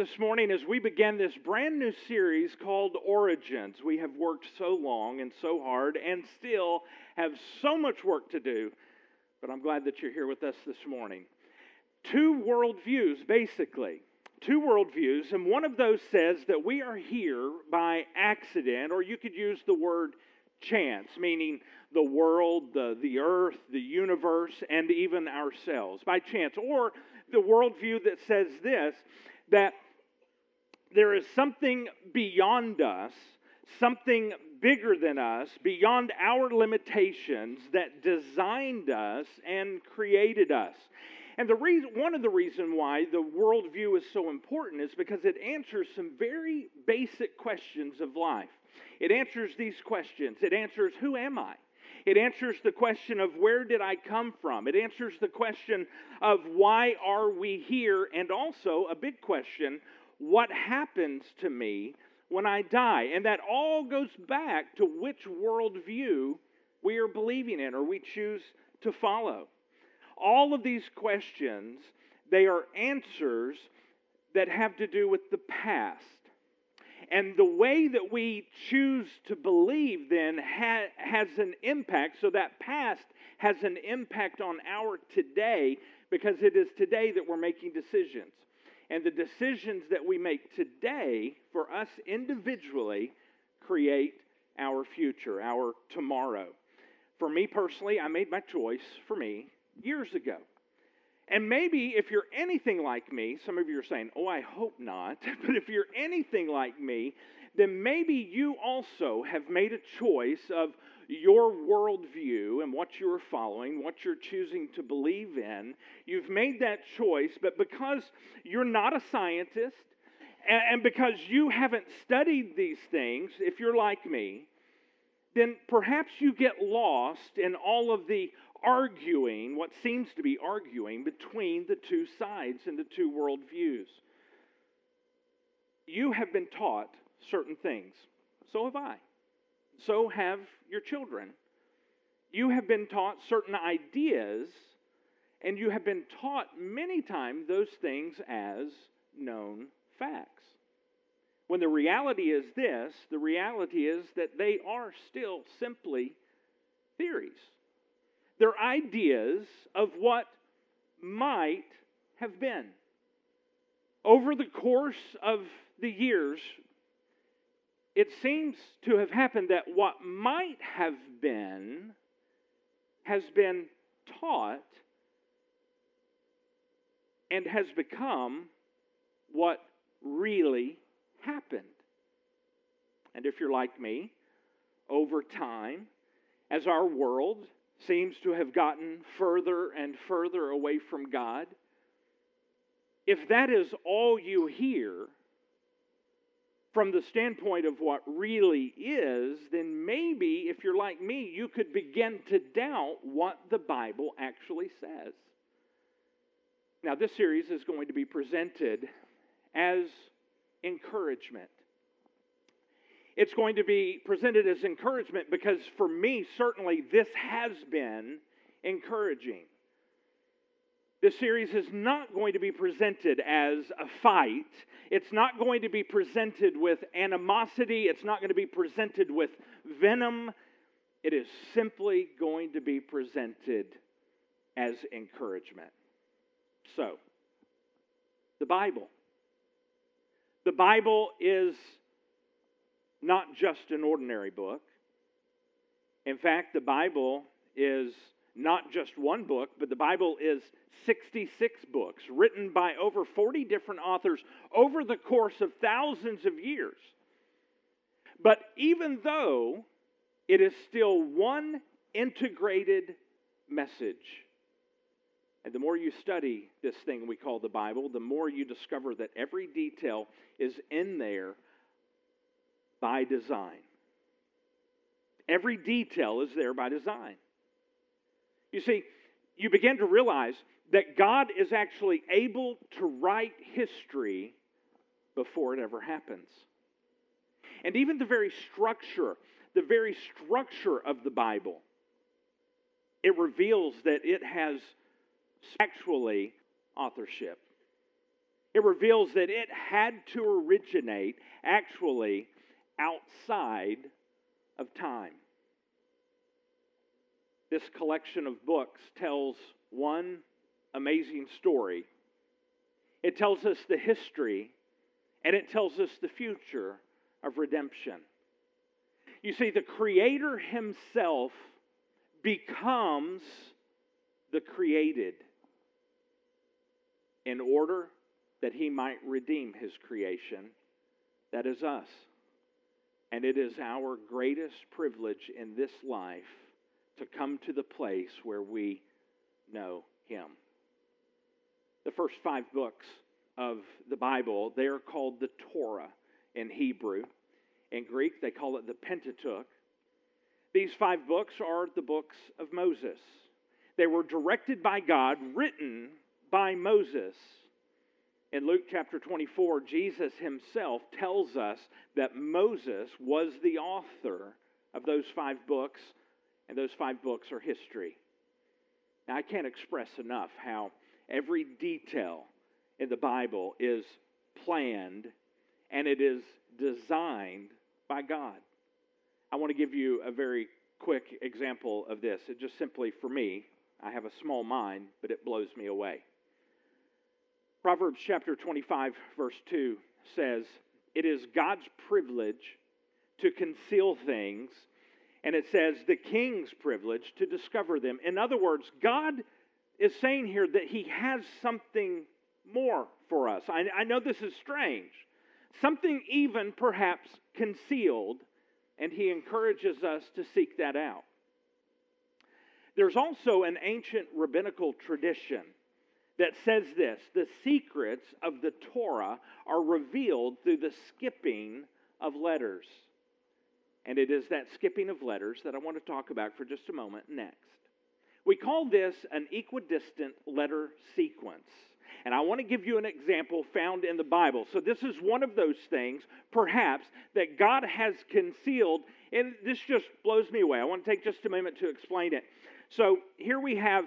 this morning as we begin this brand new series called Origins. We have worked so long and so hard and still have so much work to do, but I'm glad that you're here with us this morning. Two worldviews, basically. Two worldviews, and one of those says that we are here by accident, or you could use the word chance, meaning the world, the, the earth, the universe, and even ourselves by chance. Or the worldview that says this that there is something beyond us, something bigger than us, beyond our limitations, that designed us and created us. And the reason, one of the reasons why the worldview is so important is because it answers some very basic questions of life. It answers these questions. It answers, Who am I? It answers the question of where did I come from? It answers the question of why are we here? And also a big question what happens to me when I die? And that all goes back to which worldview we are believing in or we choose to follow. All of these questions, they are answers that have to do with the past. And the way that we choose to believe then ha- has an impact. So that past has an impact on our today because it is today that we're making decisions. And the decisions that we make today for us individually create our future, our tomorrow. For me personally, I made my choice for me years ago. And maybe if you're anything like me, some of you are saying, oh, I hope not, but if you're anything like me, then maybe you also have made a choice of your worldview and what you're following, what you're choosing to believe in. You've made that choice, but because you're not a scientist and because you haven't studied these things, if you're like me, then perhaps you get lost in all of the arguing, what seems to be arguing, between the two sides and the two worldviews. You have been taught certain things. So have I. So have your children. You have been taught certain ideas, and you have been taught many times those things as known facts. When the reality is this, the reality is that they are still simply theories. They're ideas of what might have been. Over the course of the years, it seems to have happened that what might have been has been taught and has become what really happened. And if you're like me, over time, as our world seems to have gotten further and further away from God, if that is all you hear from the standpoint of what really is, then maybe if you're like me, you could begin to doubt what the Bible actually says. Now, this series is going to be presented as encouragement. It's going to be presented as encouragement because for me, certainly, this has been encouraging. This series is not going to be presented as a fight. It's not going to be presented with animosity. It's not going to be presented with venom. It is simply going to be presented as encouragement. So, the Bible. The Bible is not just an ordinary book. In fact, the Bible is not just one book, but the Bible is 66 books written by over 40 different authors over the course of thousands of years. But even though it is still one integrated message, and the more you study this thing we call the Bible, the more you discover that every detail is in there by design. Every detail is there by design. You see, you begin to realize that God is actually able to write history before it ever happens. And even the very structure, the very structure of the Bible, it reveals that it has actually authorship. It reveals that it had to originate actually outside of time. This collection of books tells one amazing story. It tells us the history and it tells us the future of redemption. You see, the Creator Himself becomes the created in order that He might redeem His creation. That is us. And it is our greatest privilege in this life to come to the place where we know Him. The first five books of the Bible, they are called the Torah in Hebrew. In Greek, they call it the Pentateuch. These five books are the books of Moses. They were directed by God, written by Moses. In Luke chapter 24, Jesus himself tells us that Moses was the author of those five books, and those five books are history. Now, I can't express enough how every detail in the Bible is planned and it is designed by God. I want to give you a very quick example of this. It just simply, for me, I have a small mind, but it blows me away. Proverbs chapter 25, verse 2 says, It is God's privilege to conceal things, and it says, the king's privilege to discover them. In other words, God is saying here that he has something more for us. I, I know this is strange, something even perhaps concealed, and he encourages us to seek that out. There's also an ancient rabbinical tradition that says this the secrets of the Torah are revealed through the skipping of letters. And it is that skipping of letters that I want to talk about for just a moment next. We call this an equidistant letter sequence. And I want to give you an example found in the Bible. So, this is one of those things, perhaps, that God has concealed. And this just blows me away. I want to take just a moment to explain it. So, here we have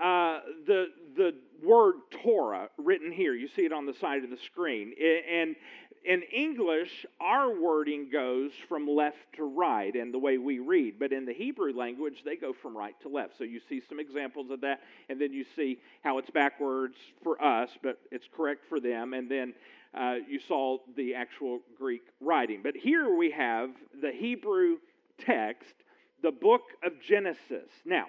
uh, the, the word Torah written here. You see it on the side of the screen. And in English, our wording goes from left to right and the way we read. But in the Hebrew language, they go from right to left. So you see some examples of that, and then you see how it's backwards for us, but it's correct for them. And then uh, you saw the actual Greek writing. But here we have the Hebrew text, the book of Genesis. Now,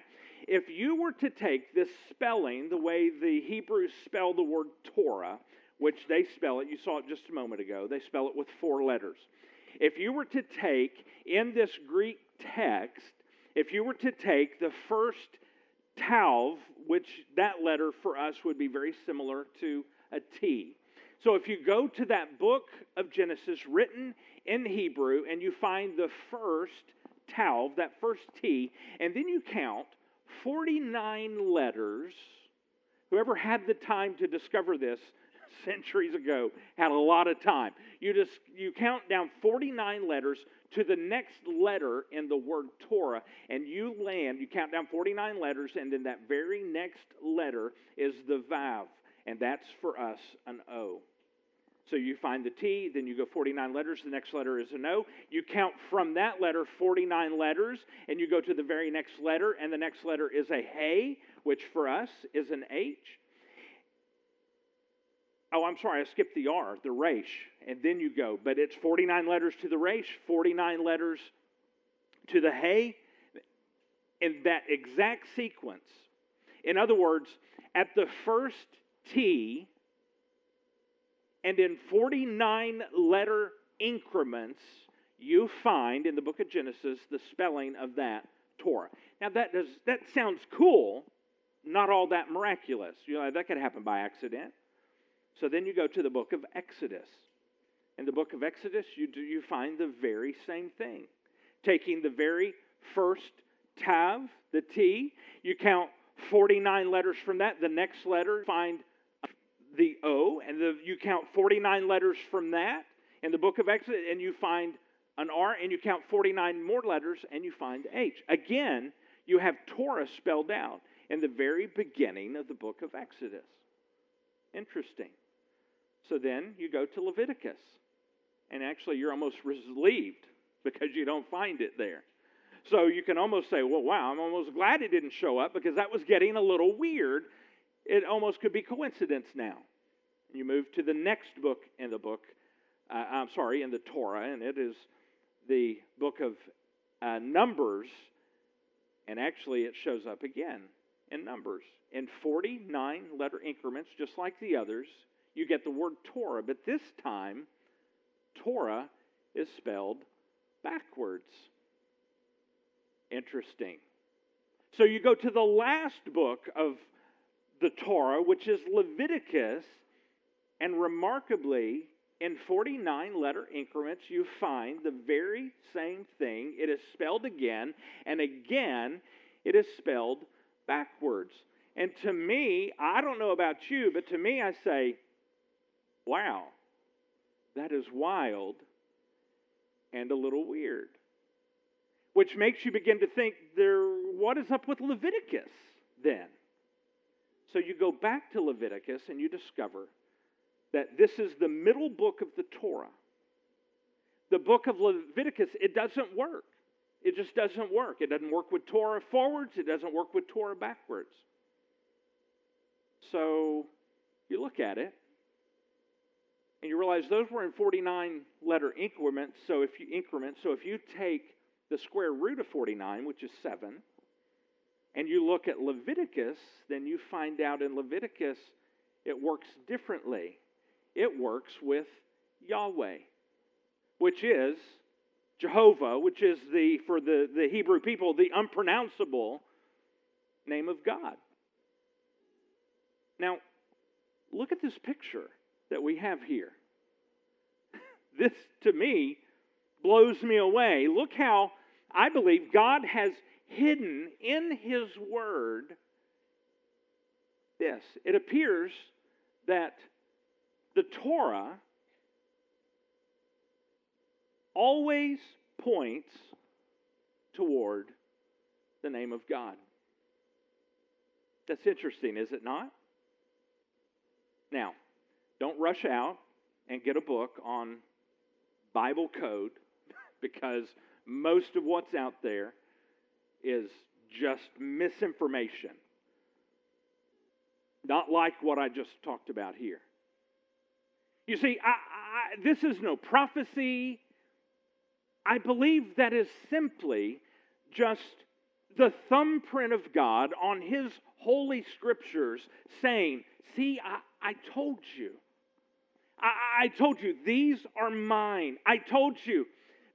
if you were to take this spelling, the way the Hebrews spell the word Torah, which they spell it, you saw it just a moment ago, they spell it with four letters. If you were to take in this Greek text, if you were to take the first tav, which that letter for us would be very similar to a T. So if you go to that book of Genesis written in Hebrew and you find the first tav, that first T, and then you count 49 letters, whoever had the time to discover this centuries ago had a lot of time. You just you count down 49 letters to the next letter in the word Torah, and you land, you count down 49 letters, and then that very next letter is the Vav, and that's for us an O. So you find the T, then you go 49 letters, the next letter is an O. You count from that letter 49 letters, and you go to the very next letter, and the next letter is a Hey, which for us is an H. Oh, I'm sorry, I skipped the R, the Resh, and then you go. But it's 49 letters to the Resh, 49 letters to the Hay, in that exact sequence. In other words, at the first T, and in 49 letter increments, you find in the book of Genesis the spelling of that Torah. Now that does that sounds cool, not all that miraculous. You know, that could happen by accident. So then you go to the book of Exodus. In the book of Exodus, you, do, you find the very same thing. Taking the very first tav, the T, you count 49 letters from that. The next letter, find the O, and the, you count 49 letters from that in the book of Exodus, and you find an R, and you count 49 more letters, and you find H. Again, you have Torah spelled out in the very beginning of the book of Exodus. Interesting. So then you go to Leviticus. And actually, you're almost relieved because you don't find it there. So you can almost say, well, wow, I'm almost glad it didn't show up because that was getting a little weird. It almost could be coincidence now. You move to the next book in the book, uh, I'm sorry, in the Torah, and it is the book of uh, Numbers. And actually, it shows up again in Numbers in 49 letter increments, just like the others. You get the word Torah, but this time, Torah is spelled backwards. Interesting. So you go to the last book of the Torah, which is Leviticus, and remarkably, in 49 letter increments, you find the very same thing. It is spelled again, and again, it is spelled backwards. And to me, I don't know about you, but to me, I say, wow, that is wild and a little weird. Which makes you begin to think, there, what is up with Leviticus then? So you go back to Leviticus and you discover that this is the middle book of the Torah. The book of Leviticus, it doesn't work. It just doesn't work. It doesn't work with Torah forwards, it doesn't work with Torah backwards. So you look at it and you realize those were in 49 letter increments. So if you increment, so if you take the square root of 49, which is 7, and you look at Leviticus, then you find out in Leviticus it works differently. It works with Yahweh, which is Jehovah, which is the for the, the Hebrew people the unpronounceable name of God. Now, look at this picture that we have here. this, to me, blows me away. Look how I believe God has hidden in His Word this. It appears that the Torah always points toward the name of God. That's interesting, is it not? Now, don't rush out and get a book on Bible code because most of what's out there is just misinformation. Not like what I just talked about here. You see, I, I, this is no prophecy. I believe that is simply just the thumbprint of God on His holy scriptures saying, See, I, I told you. I, I told you, these are mine. I told you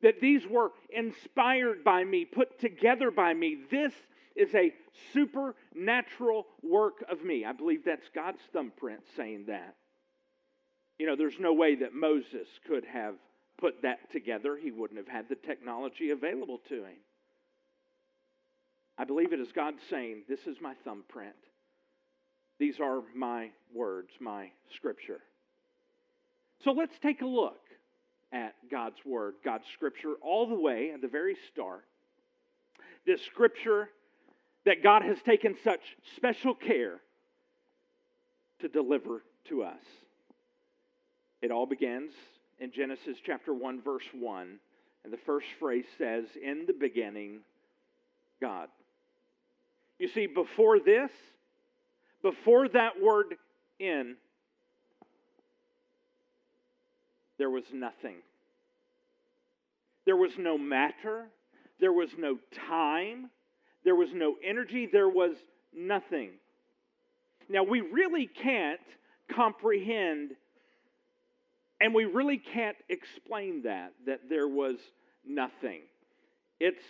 that these were inspired by me, put together by me. This is a supernatural work of me. I believe that's God's thumbprint saying that. You know, there's no way that Moses could have put that together, he wouldn't have had the technology available to him. I believe it is God saying, This is my thumbprint. These are my words, my scripture. So let's take a look at God's Word, God's Scripture, all the way at the very start. This Scripture that God has taken such special care to deliver to us. It all begins in Genesis chapter 1, verse 1. And the first phrase says, In the beginning, God. You see, before this, before that word in, there was nothing. There was no matter. There was no time. There was no energy. There was nothing. Now, we really can't comprehend and we really can't explain that, that there was nothing. It's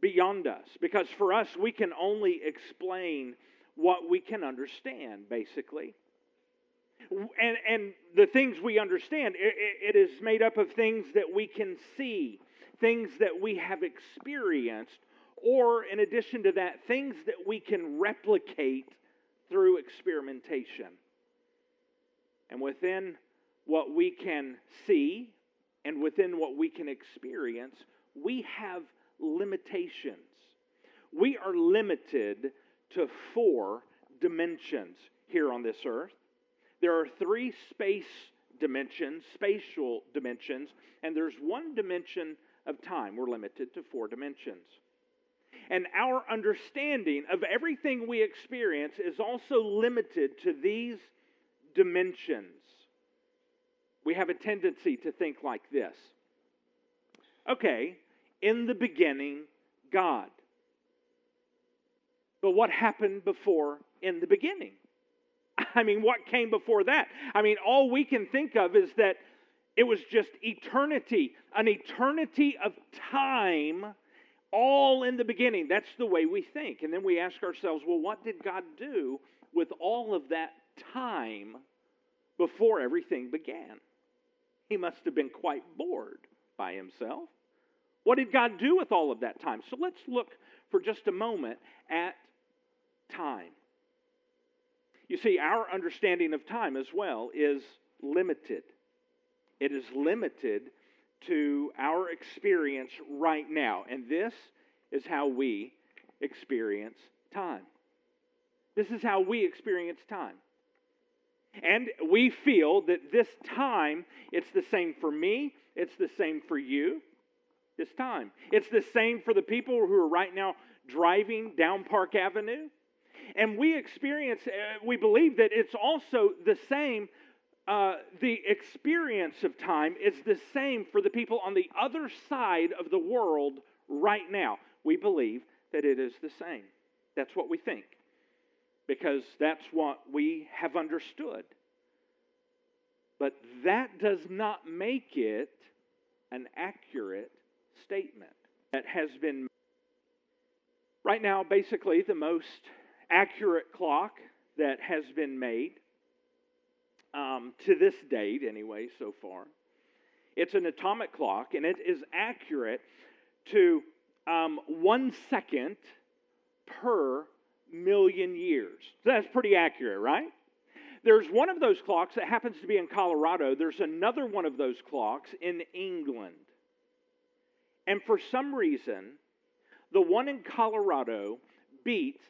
beyond us because for us, we can only explain what we can understand, basically. And, and the things we understand, it, it is made up of things that we can see, things that we have experienced, or in addition to that, things that we can replicate through experimentation. And within what we can see and within what we can experience, we have limitations. We are limited to four dimensions here on this earth. There are three space dimensions, spatial dimensions, and there's one dimension of time. We're limited to four dimensions. And our understanding of everything we experience is also limited to these dimensions. We have a tendency to think like this okay, in the beginning, God. But what happened before in the beginning? I mean, what came before that? I mean, all we can think of is that it was just eternity, an eternity of time, all in the beginning. That's the way we think. And then we ask ourselves, well, what did God do with all of that time before everything began? He must have been quite bored by himself. What did God do with all of that time? So let's look for just a moment at time. You see, our understanding of time as well is limited. It is limited to our experience right now. And this is how we experience time. This is how we experience time. And we feel that this time, it's the same for me, it's the same for you. This time. It's the same for the people who are right now driving down Park Avenue. And we experience, uh, we believe that it's also the same. Uh, the experience of time is the same for the people on the other side of the world right now. We believe that it is the same. That's what we think because that's what we have understood. But that does not make it an accurate statement that has been. Right now, basically, the most accurate clock that has been made um, to this date, anyway, so far. It's an atomic clock, and it is accurate to um, one second per million years. That's pretty accurate, right? There's one of those clocks that happens to be in Colorado. There's another one of those clocks in England. And for some reason, the one in Colorado beats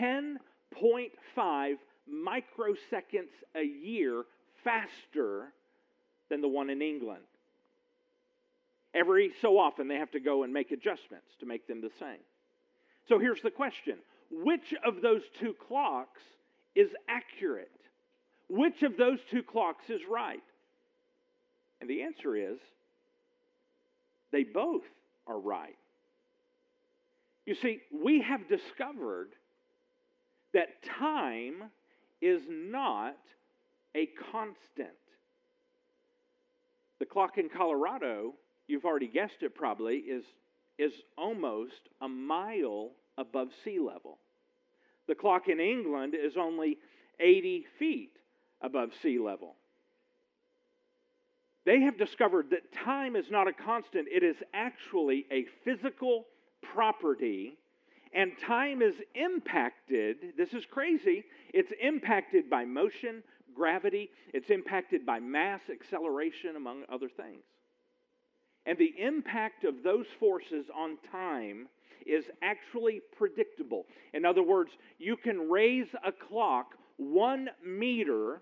10.5 microseconds a year faster than the one in England. Every so often, they have to go and make adjustments to make them the same. So here's the question Which of those two clocks is accurate? Which of those two clocks is right? And the answer is they both are right. You see, we have discovered that time is not a constant. The clock in Colorado, you've already guessed it probably, is, is almost a mile above sea level. The clock in England is only 80 feet above sea level. They have discovered that time is not a constant, it is actually a physical property, and time is impacted. This is crazy. It's impacted by motion, gravity, it's impacted by mass, acceleration, among other things. And the impact of those forces on time is actually predictable. In other words, you can raise a clock one meter,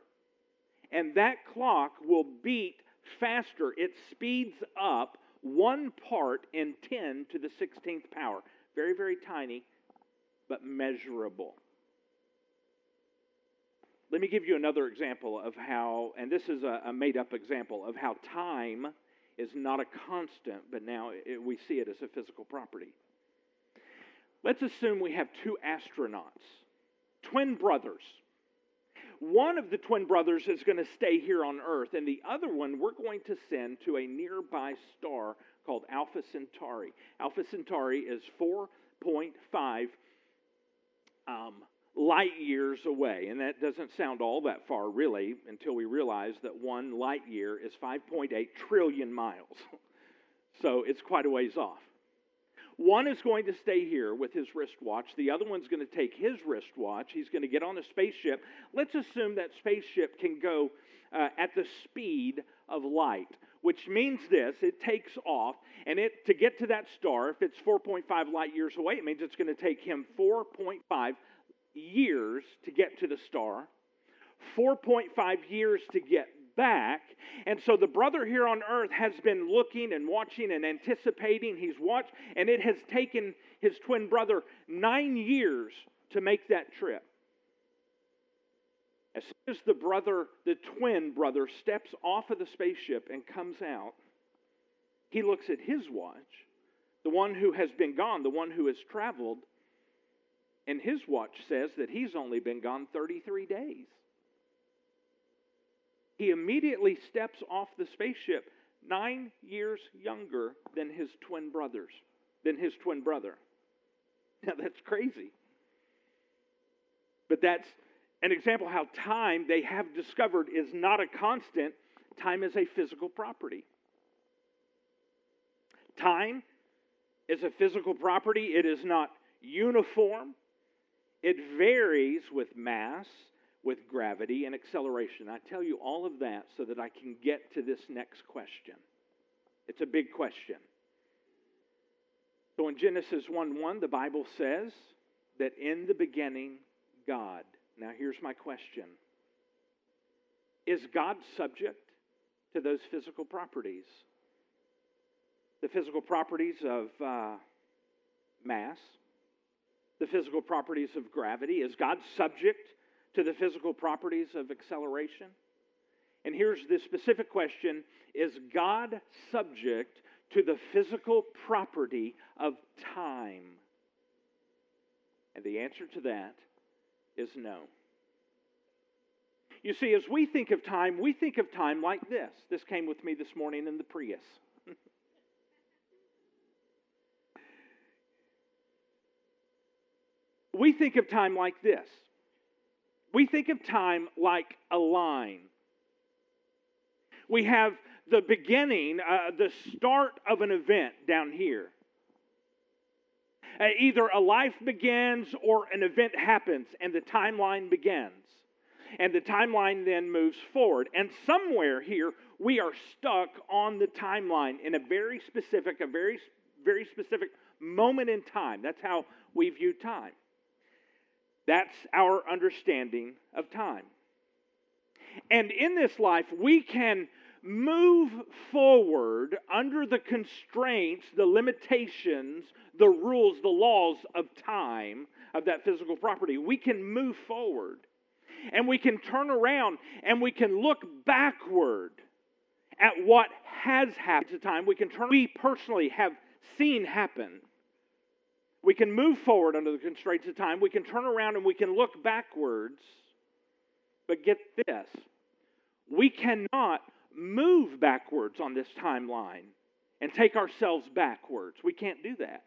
and that clock will beat faster. It speeds up one part in 10 to the 16th power. Very, very tiny, but measurable. Let me give you another example of how, and this is a, a made up example of how time is not a constant, but now it, we see it as a physical property. Let's assume we have two astronauts, twin brothers one of the twin brothers is going to stay here on Earth, and the other one we're going to send to a nearby star called Alpha Centauri. Alpha Centauri is 4.5 um, light years away, and that doesn't sound all that far, really, until we realize that one light year is 5.8 trillion miles. so it's quite a ways off. One is going to stay here with his wristwatch. The other one's going to take his wristwatch. He's going to get on a spaceship. Let's assume that spaceship can go uh, at the speed of light, which means this it takes off, and it to get to that star, if it's 4.5 light years away, it means it's going to take him 4.5 years to get to the star, 4.5 years to get back. And so the brother here on earth has been looking and watching and anticipating. He's watched, and it has taken his twin brother nine years to make that trip. As soon as the brother, the twin brother, steps off of the spaceship and comes out, he looks at his watch, the one who has been gone, the one who has traveled, and his watch says that he's only been gone 33 days. He immediately steps off the spaceship nine years younger than his twin brothers, than his twin brother. Now that's crazy. But that's an example how time they have discovered is not a constant. Time is a physical property. Time is a physical property. It is not uniform. It varies with mass, with gravity, and acceleration. I tell you all of that so that I can get to this next question. It's a big question. So in Genesis 1 1, the Bible says that in the beginning, God. Now here's my question Is God subject to those physical properties? The physical properties of uh, mass, the physical properties of gravity? Is God subject to the physical properties of acceleration? And here's the specific question Is God subject to the physical property of time? And the answer to that is no. You see, as we think of time, we think of time like this. This came with me this morning in the Prius. we think of time like this. We think of time like a line. We have the beginning, uh, the start of an event down here. Uh, either a life begins or an event happens and the timeline begins. And the timeline then moves forward. And somewhere here, we are stuck on the timeline in a very specific, a very, very specific moment in time. That's how we view time. That's our understanding of time. And in this life, we can move forward under the constraints, the limitations, the rules, the laws of time of that physical property. We can move forward and we can turn around and we can look backward at what has happened to time. We can turn, we personally have seen happen. We can move forward under the constraints of time. We can turn around and we can look backwards. But get this we cannot move backwards on this timeline and take ourselves backwards. We can't do that.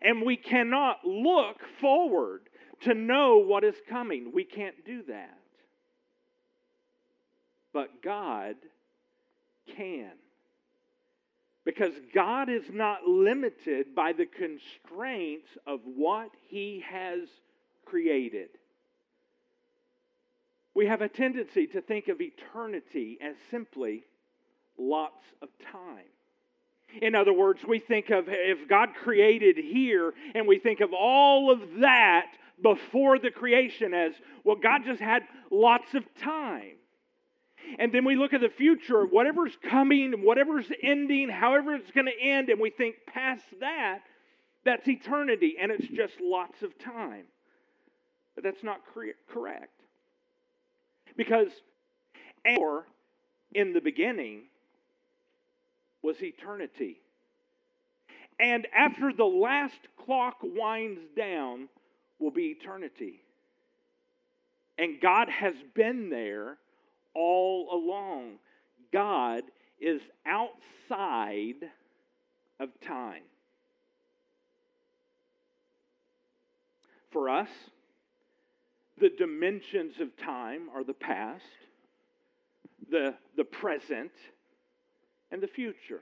And we cannot look forward to know what is coming. We can't do that. But God can. Because God is not limited by the constraints of what He has created. We have a tendency to think of eternity as simply lots of time. In other words, we think of if God created here and we think of all of that before the creation as, well, God just had lots of time. And then we look at the future, whatever's coming, whatever's ending, however it's going to end, and we think past that, that's eternity, and it's just lots of time. But that's not correct. Because or in the beginning was eternity. And after the last clock winds down, will be eternity. And God has been there all along. God is outside of time. For us, the dimensions of time are the past, the, the present, and the future.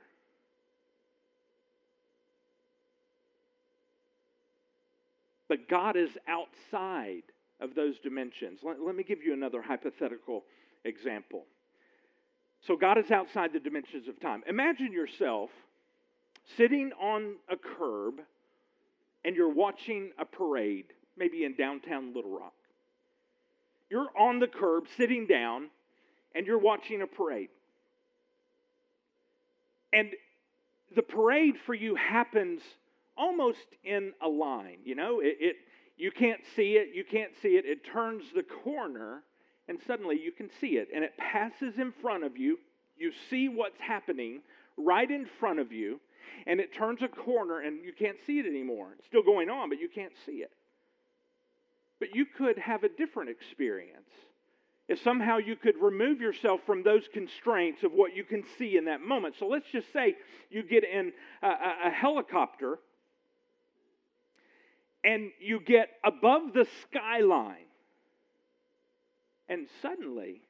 But God is outside of those dimensions. Let, let me give you another hypothetical example. So, God is outside the dimensions of time. Imagine yourself sitting on a curb and you're watching a parade, maybe in downtown Little Rock. You're on the curb, sitting down, and you're watching a parade. And the parade for you happens almost in a line. You know, it, it you can't see it, you can't see it. It turns the corner, and suddenly you can see it, and it passes in front of you. You see what's happening right in front of you, and it turns a corner, and you can't see it anymore. It's still going on, but you can't see it. But you could have a different experience if somehow you could remove yourself from those constraints of what you can see in that moment. So let's just say you get in a, a, a helicopter and you get above the skyline, and suddenly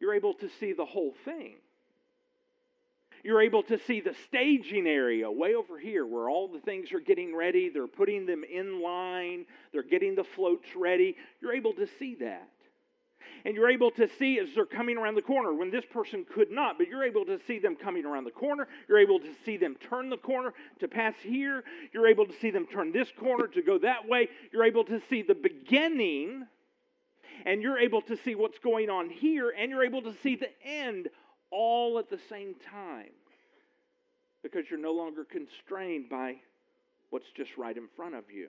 you're able to see the whole thing. You're able to see the staging area way over here where all the things are getting ready. They're putting them in line, they're getting the floats ready. You're able to see that and you're able to see as they're coming around the corner when this person could not, but you're able to see them coming around the corner. You're able to see them turn the corner to pass here. You're able to see them turn this corner to go that way. You're able to see the beginning, and you're able to see what's going on here, and you're able to see the end all at the same time because you're no longer constrained by what's just right in front of you.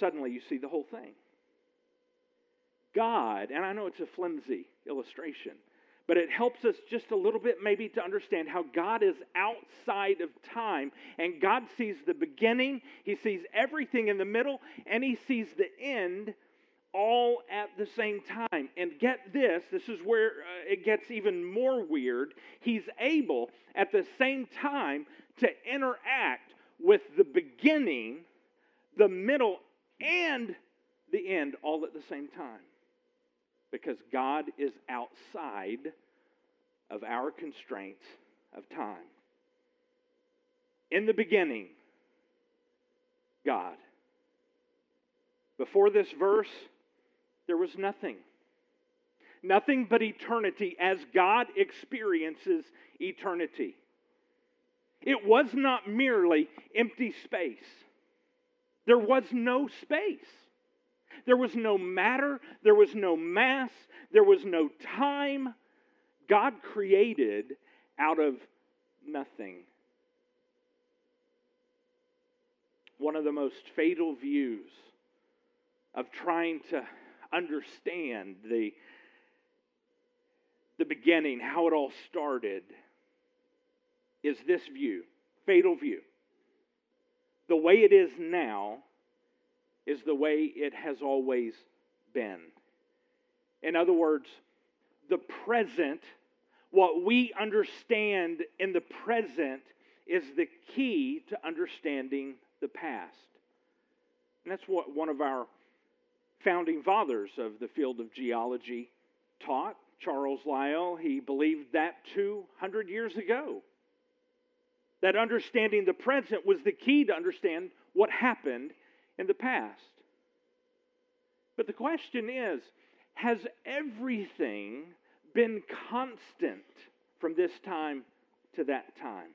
Suddenly, you see the whole thing. God, and I know it's a flimsy illustration, but it helps us just a little bit maybe to understand how God is outside of time and God sees the beginning, He sees everything in the middle, and He sees the end all at the same time. And get this, this is where uh, it gets even more weird. He's able at the same time to interact with the beginning, the middle, and the end all at the same time because God is outside of our constraints of time. In the beginning, God. Before this verse, there was nothing. Nothing but eternity as God experiences eternity. It was not merely empty space, there was no space. There was no matter, there was no mass, there was no time. God created out of nothing. One of the most fatal views of trying to understand the, the beginning, how it all started, is this view fatal view. The way it is now is the way it has always been. In other words, the present, what we understand in the present, is the key to understanding the past. And that's what one of our founding fathers of the field of geology taught, Charles Lyell. He believed that 200 years ago. That understanding the present was the key to understand what happened in the past. But the question is has everything been constant from this time to that time?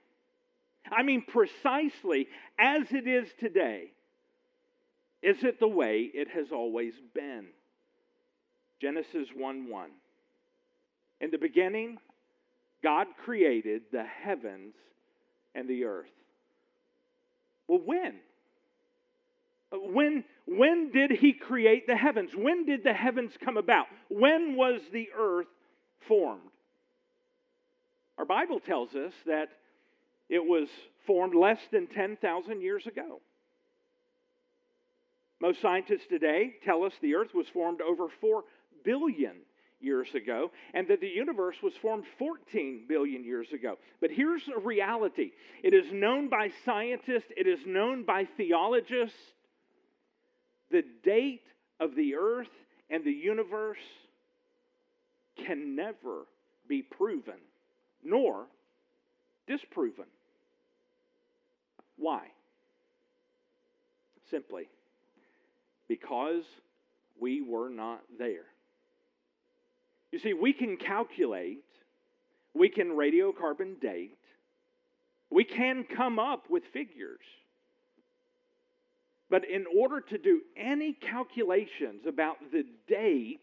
I mean, precisely as it is today, is it the way it has always been? Genesis 1 1. In the beginning, God created the heavens and the earth. Well, when? When, when did he create the heavens? When did the heavens come about? When was the earth formed? Our Bible tells us that it was formed less than 10,000 years ago. Most scientists today tell us the earth was formed over 4 billion years ago and that the universe was formed 14 billion years ago. But here's a reality it is known by scientists, it is known by theologists the date of the earth and the universe can never be proven nor disproven. Why? Simply because we were not there. You see, we can calculate, we can radiocarbon date, we can come up with figures. But in order to do any calculations about the date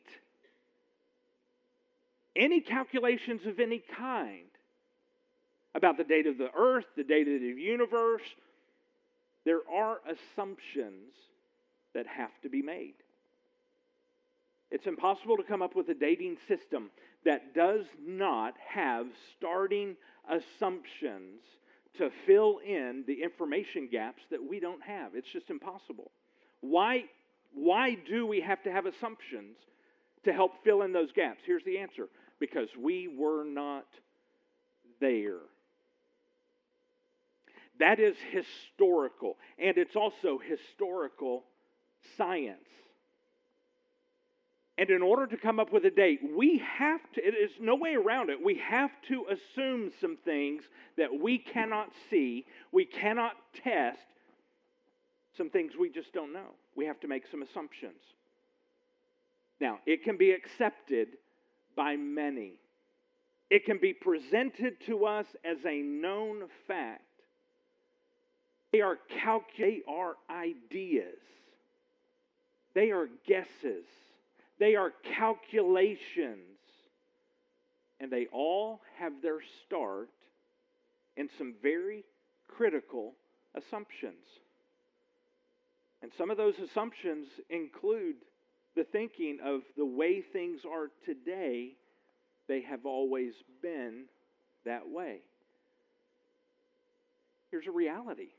any calculations of any kind about the date of the earth, the date of the universe, there are assumptions that have to be made. It's impossible to come up with a dating system that does not have starting assumptions to fill in the information gaps that we don't have. It's just impossible. Why, why do we have to have assumptions to help fill in those gaps? Here's the answer because we were not there. That is historical, and it's also historical science. And in order to come up with a date, we have to, there's no way around it. We have to assume some things that we cannot see, we cannot test, some things we just don't know. We have to make some assumptions. Now, it can be accepted by many, it can be presented to us as a known fact. They are calc- they are ideas. They are guesses. They are calculations. And they all have their start in some very critical assumptions. And some of those assumptions include the thinking of the way things are today, they have always been that way. Here's a reality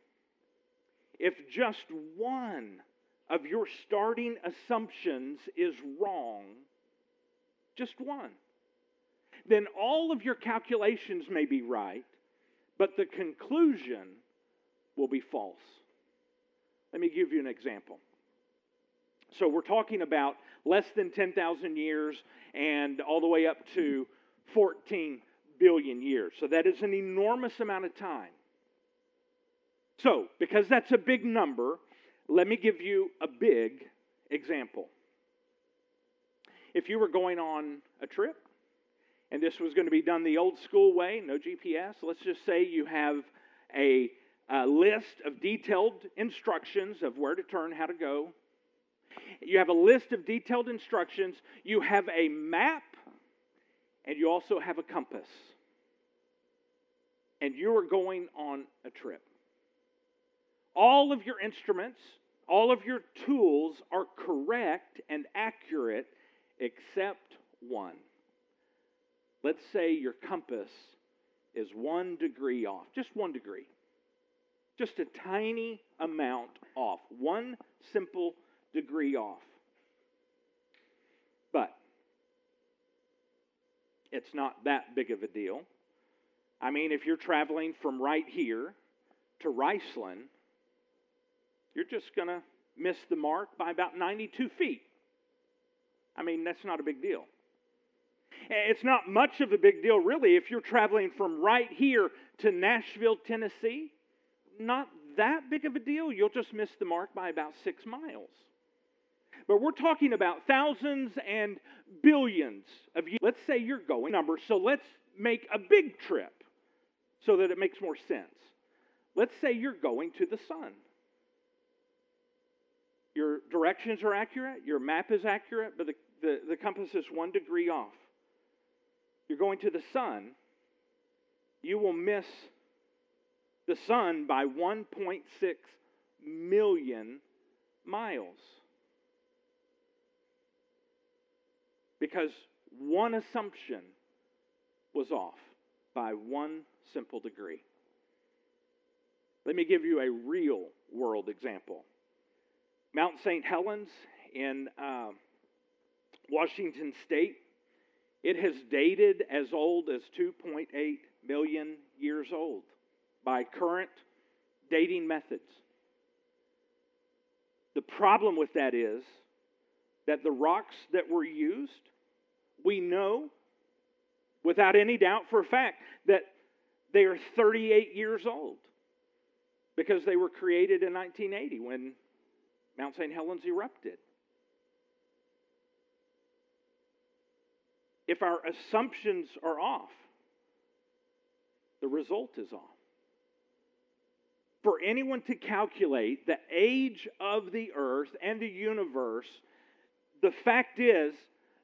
if just one of your starting assumptions is wrong, just one, then all of your calculations may be right, but the conclusion will be false. Let me give you an example. So we're talking about less than 10,000 years and all the way up to 14 billion years. So that is an enormous amount of time. So, because that's a big number, let me give you a big example. If you were going on a trip and this was going to be done the old school way, no GPS, let's just say you have a, a list of detailed instructions of where to turn, how to go. You have a list of detailed instructions, you have a map, and you also have a compass. And you are going on a trip all of your instruments, all of your tools are correct and accurate except one. Let's say your compass is one degree off, just one degree, just a tiny amount off, one simple degree off. But it's not that big of a deal. I mean, if you're traveling from right here to Riceland, you're just going to miss the mark by about 92 feet. I mean, that's not a big deal. It's not much of a big deal, really, if you're traveling from right here to Nashville, Tennessee. Not that big of a deal. You'll just miss the mark by about six miles. But we're talking about thousands and billions of years. Let's say you're going numbers, so let's make a big trip so that it makes more sense. Let's say you're going to the sun. Your directions are accurate, your map is accurate, but the, the, the compass is one degree off. You're going to the sun, you will miss the sun by 1.6 million miles. Because one assumption was off by one simple degree. Let me give you a real world example. Mount St. Helens in uh, Washington State. It has dated as old as 2.8 million years old by current dating methods. The problem with that is that the rocks that were used, we know without any doubt for a fact that they are 38 years old because they were created in 1980 when Mount St. Helens erupted. If our assumptions are off, the result is off. For anyone to calculate the age of the earth and the universe, the fact is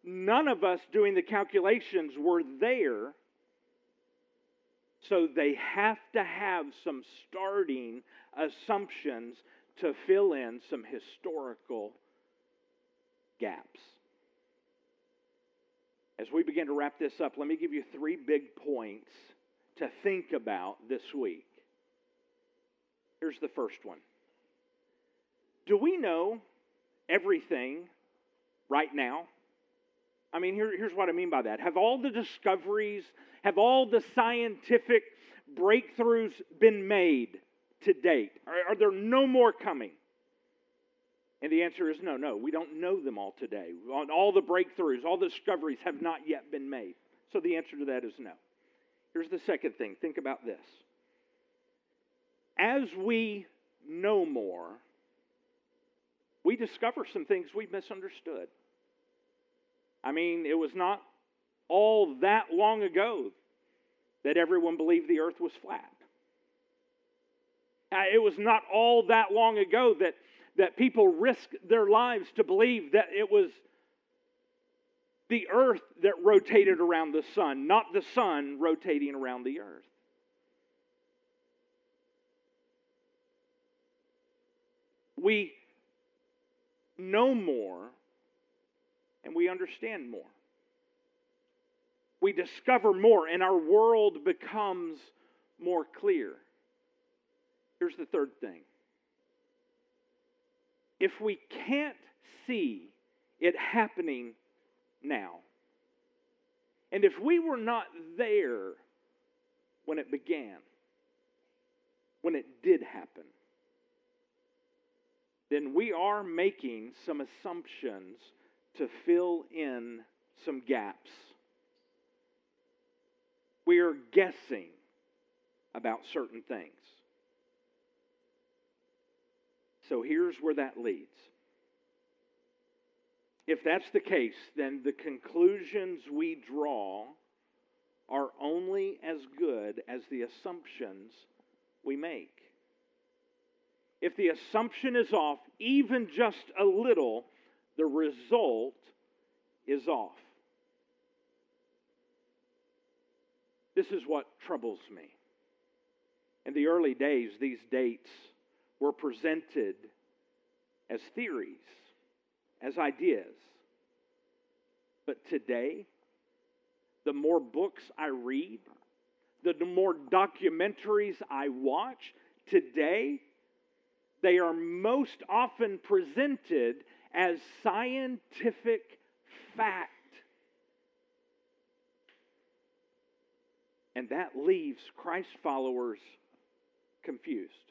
none of us doing the calculations were there. So they have to have some starting assumptions to fill in some historical gaps. As we begin to wrap this up, let me give you three big points to think about this week. Here's the first one Do we know everything right now? I mean, here, here's what I mean by that. Have all the discoveries, have all the scientific breakthroughs been made to date? Are, are there no more coming? And the answer is no, no. We don't know them all today. All the breakthroughs, all the discoveries have not yet been made. So the answer to that is no. Here's the second thing think about this. As we know more, we discover some things we misunderstood. I mean, it was not all that long ago that everyone believed the earth was flat. It was not all that long ago that, that people risked their lives to believe that it was the earth that rotated around the sun, not the sun rotating around the earth. We know more and we understand more. We discover more, and our world becomes more clear. Here's the third thing if we can't see it happening now, and if we were not there when it began, when it did happen, then we are making some assumptions to fill in some gaps. We are guessing about certain things. So here's where that leads. If that's the case, then the conclusions we draw are only as good as the assumptions we make. If the assumption is off, even just a little, the result is off. This is what troubles me. In the early days, these dates were presented as theories, as ideas. But today, the more books I read, the more documentaries I watch, today, they are most often presented as scientific fact. And that leaves Christ followers confused.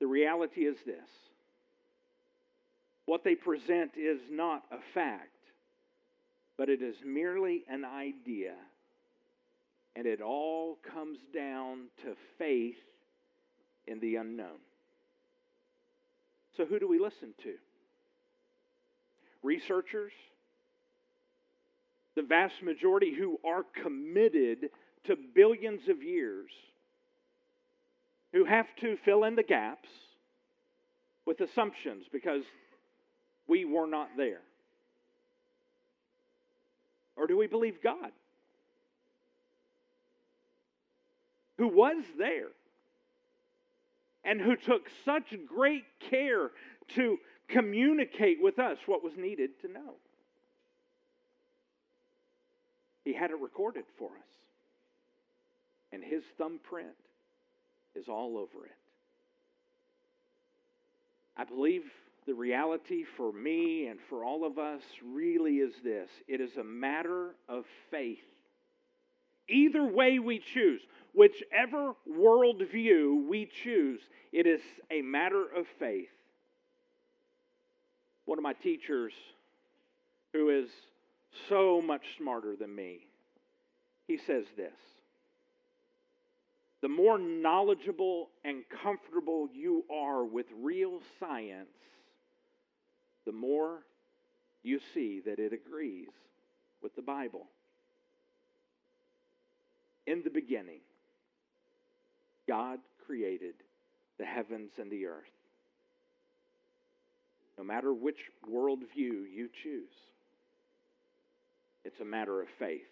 The reality is this what they present is not a fact, but it is merely an idea. And it all comes down to faith in the unknown. So, who do we listen to? Researchers? The vast majority who are committed to billions of years, who have to fill in the gaps with assumptions because we were not there. Or do we believe God? Who was there and who took such great care to communicate with us what was needed to know. He had it recorded for us, and his thumbprint is all over it. I believe the reality for me and for all of us really is this it is a matter of faith. Either way we choose, whichever worldview we choose, it is a matter of faith. One of my teachers, who is so much smarter than me, he says this The more knowledgeable and comfortable you are with real science, the more you see that it agrees with the Bible. In the beginning, God created the heavens and the earth. no matter which worldview you choose. It's a matter of faith.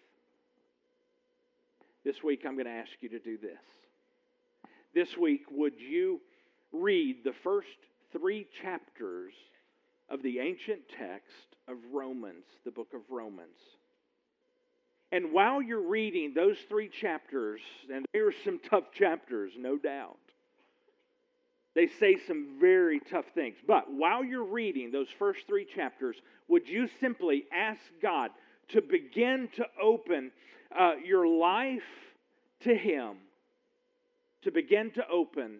This week, I'm going to ask you to do this. This week, would you read the first three chapters of the ancient text of Romans, the book of Romans? And while you're reading those three chapters, and there are some tough chapters, no doubt, they say some very tough things. But while you're reading those first three chapters, would you simply ask God to begin to open uh, your life to Him, to begin to open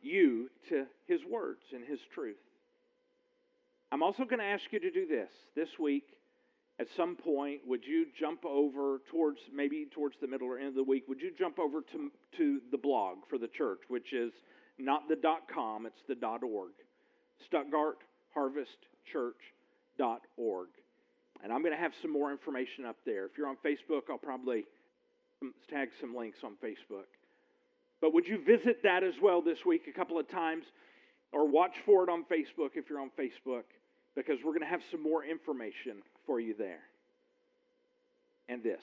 you to His words and His truth? I'm also going to ask you to do this this week. At some point, would you jump over towards maybe towards the middle or end of the week? Would you jump over to, to the blog for the church, which is not the dot .com, it's the dot .org. StuttgartHarvestChurch.org. And I'm going to have some more information up there. If you're on Facebook, I'll probably um, tag some links on Facebook. But would you visit that as well this week a couple of times or watch for it on Facebook if you're on Facebook because we're going to have some more information for you there. And this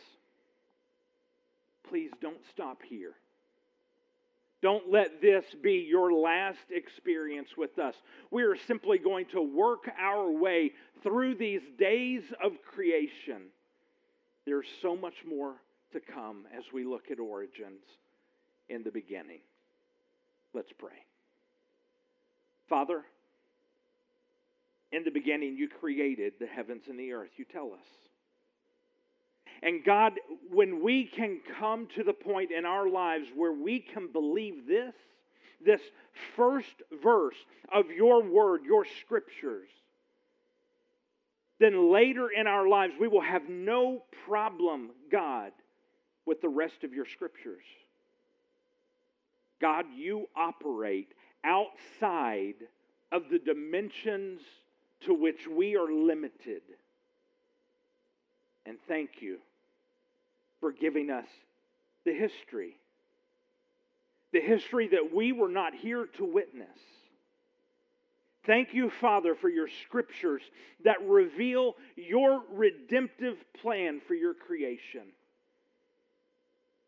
please don't stop here. Don't let this be your last experience with us. We are simply going to work our way through these days of creation. There's so much more to come as we look at origins in the beginning. Let's pray. Father, in the beginning you created the heavens and the earth. You tell us. And God, when we can come to the point in our lives where we can believe this, this first verse of your word, your scriptures, then later in our lives we will have no problem, God, with the rest of your scriptures. God, you operate outside of the dimensions to which we are limited. And thank you for giving us the history. The history that we were not here to witness. Thank you, Father, for your scriptures that reveal your redemptive plan for your creation.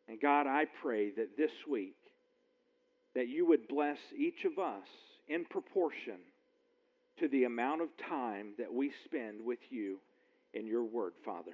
And God, I pray that this week that you would bless each of us in proportion to the amount of time that we spend with you in your word, Father.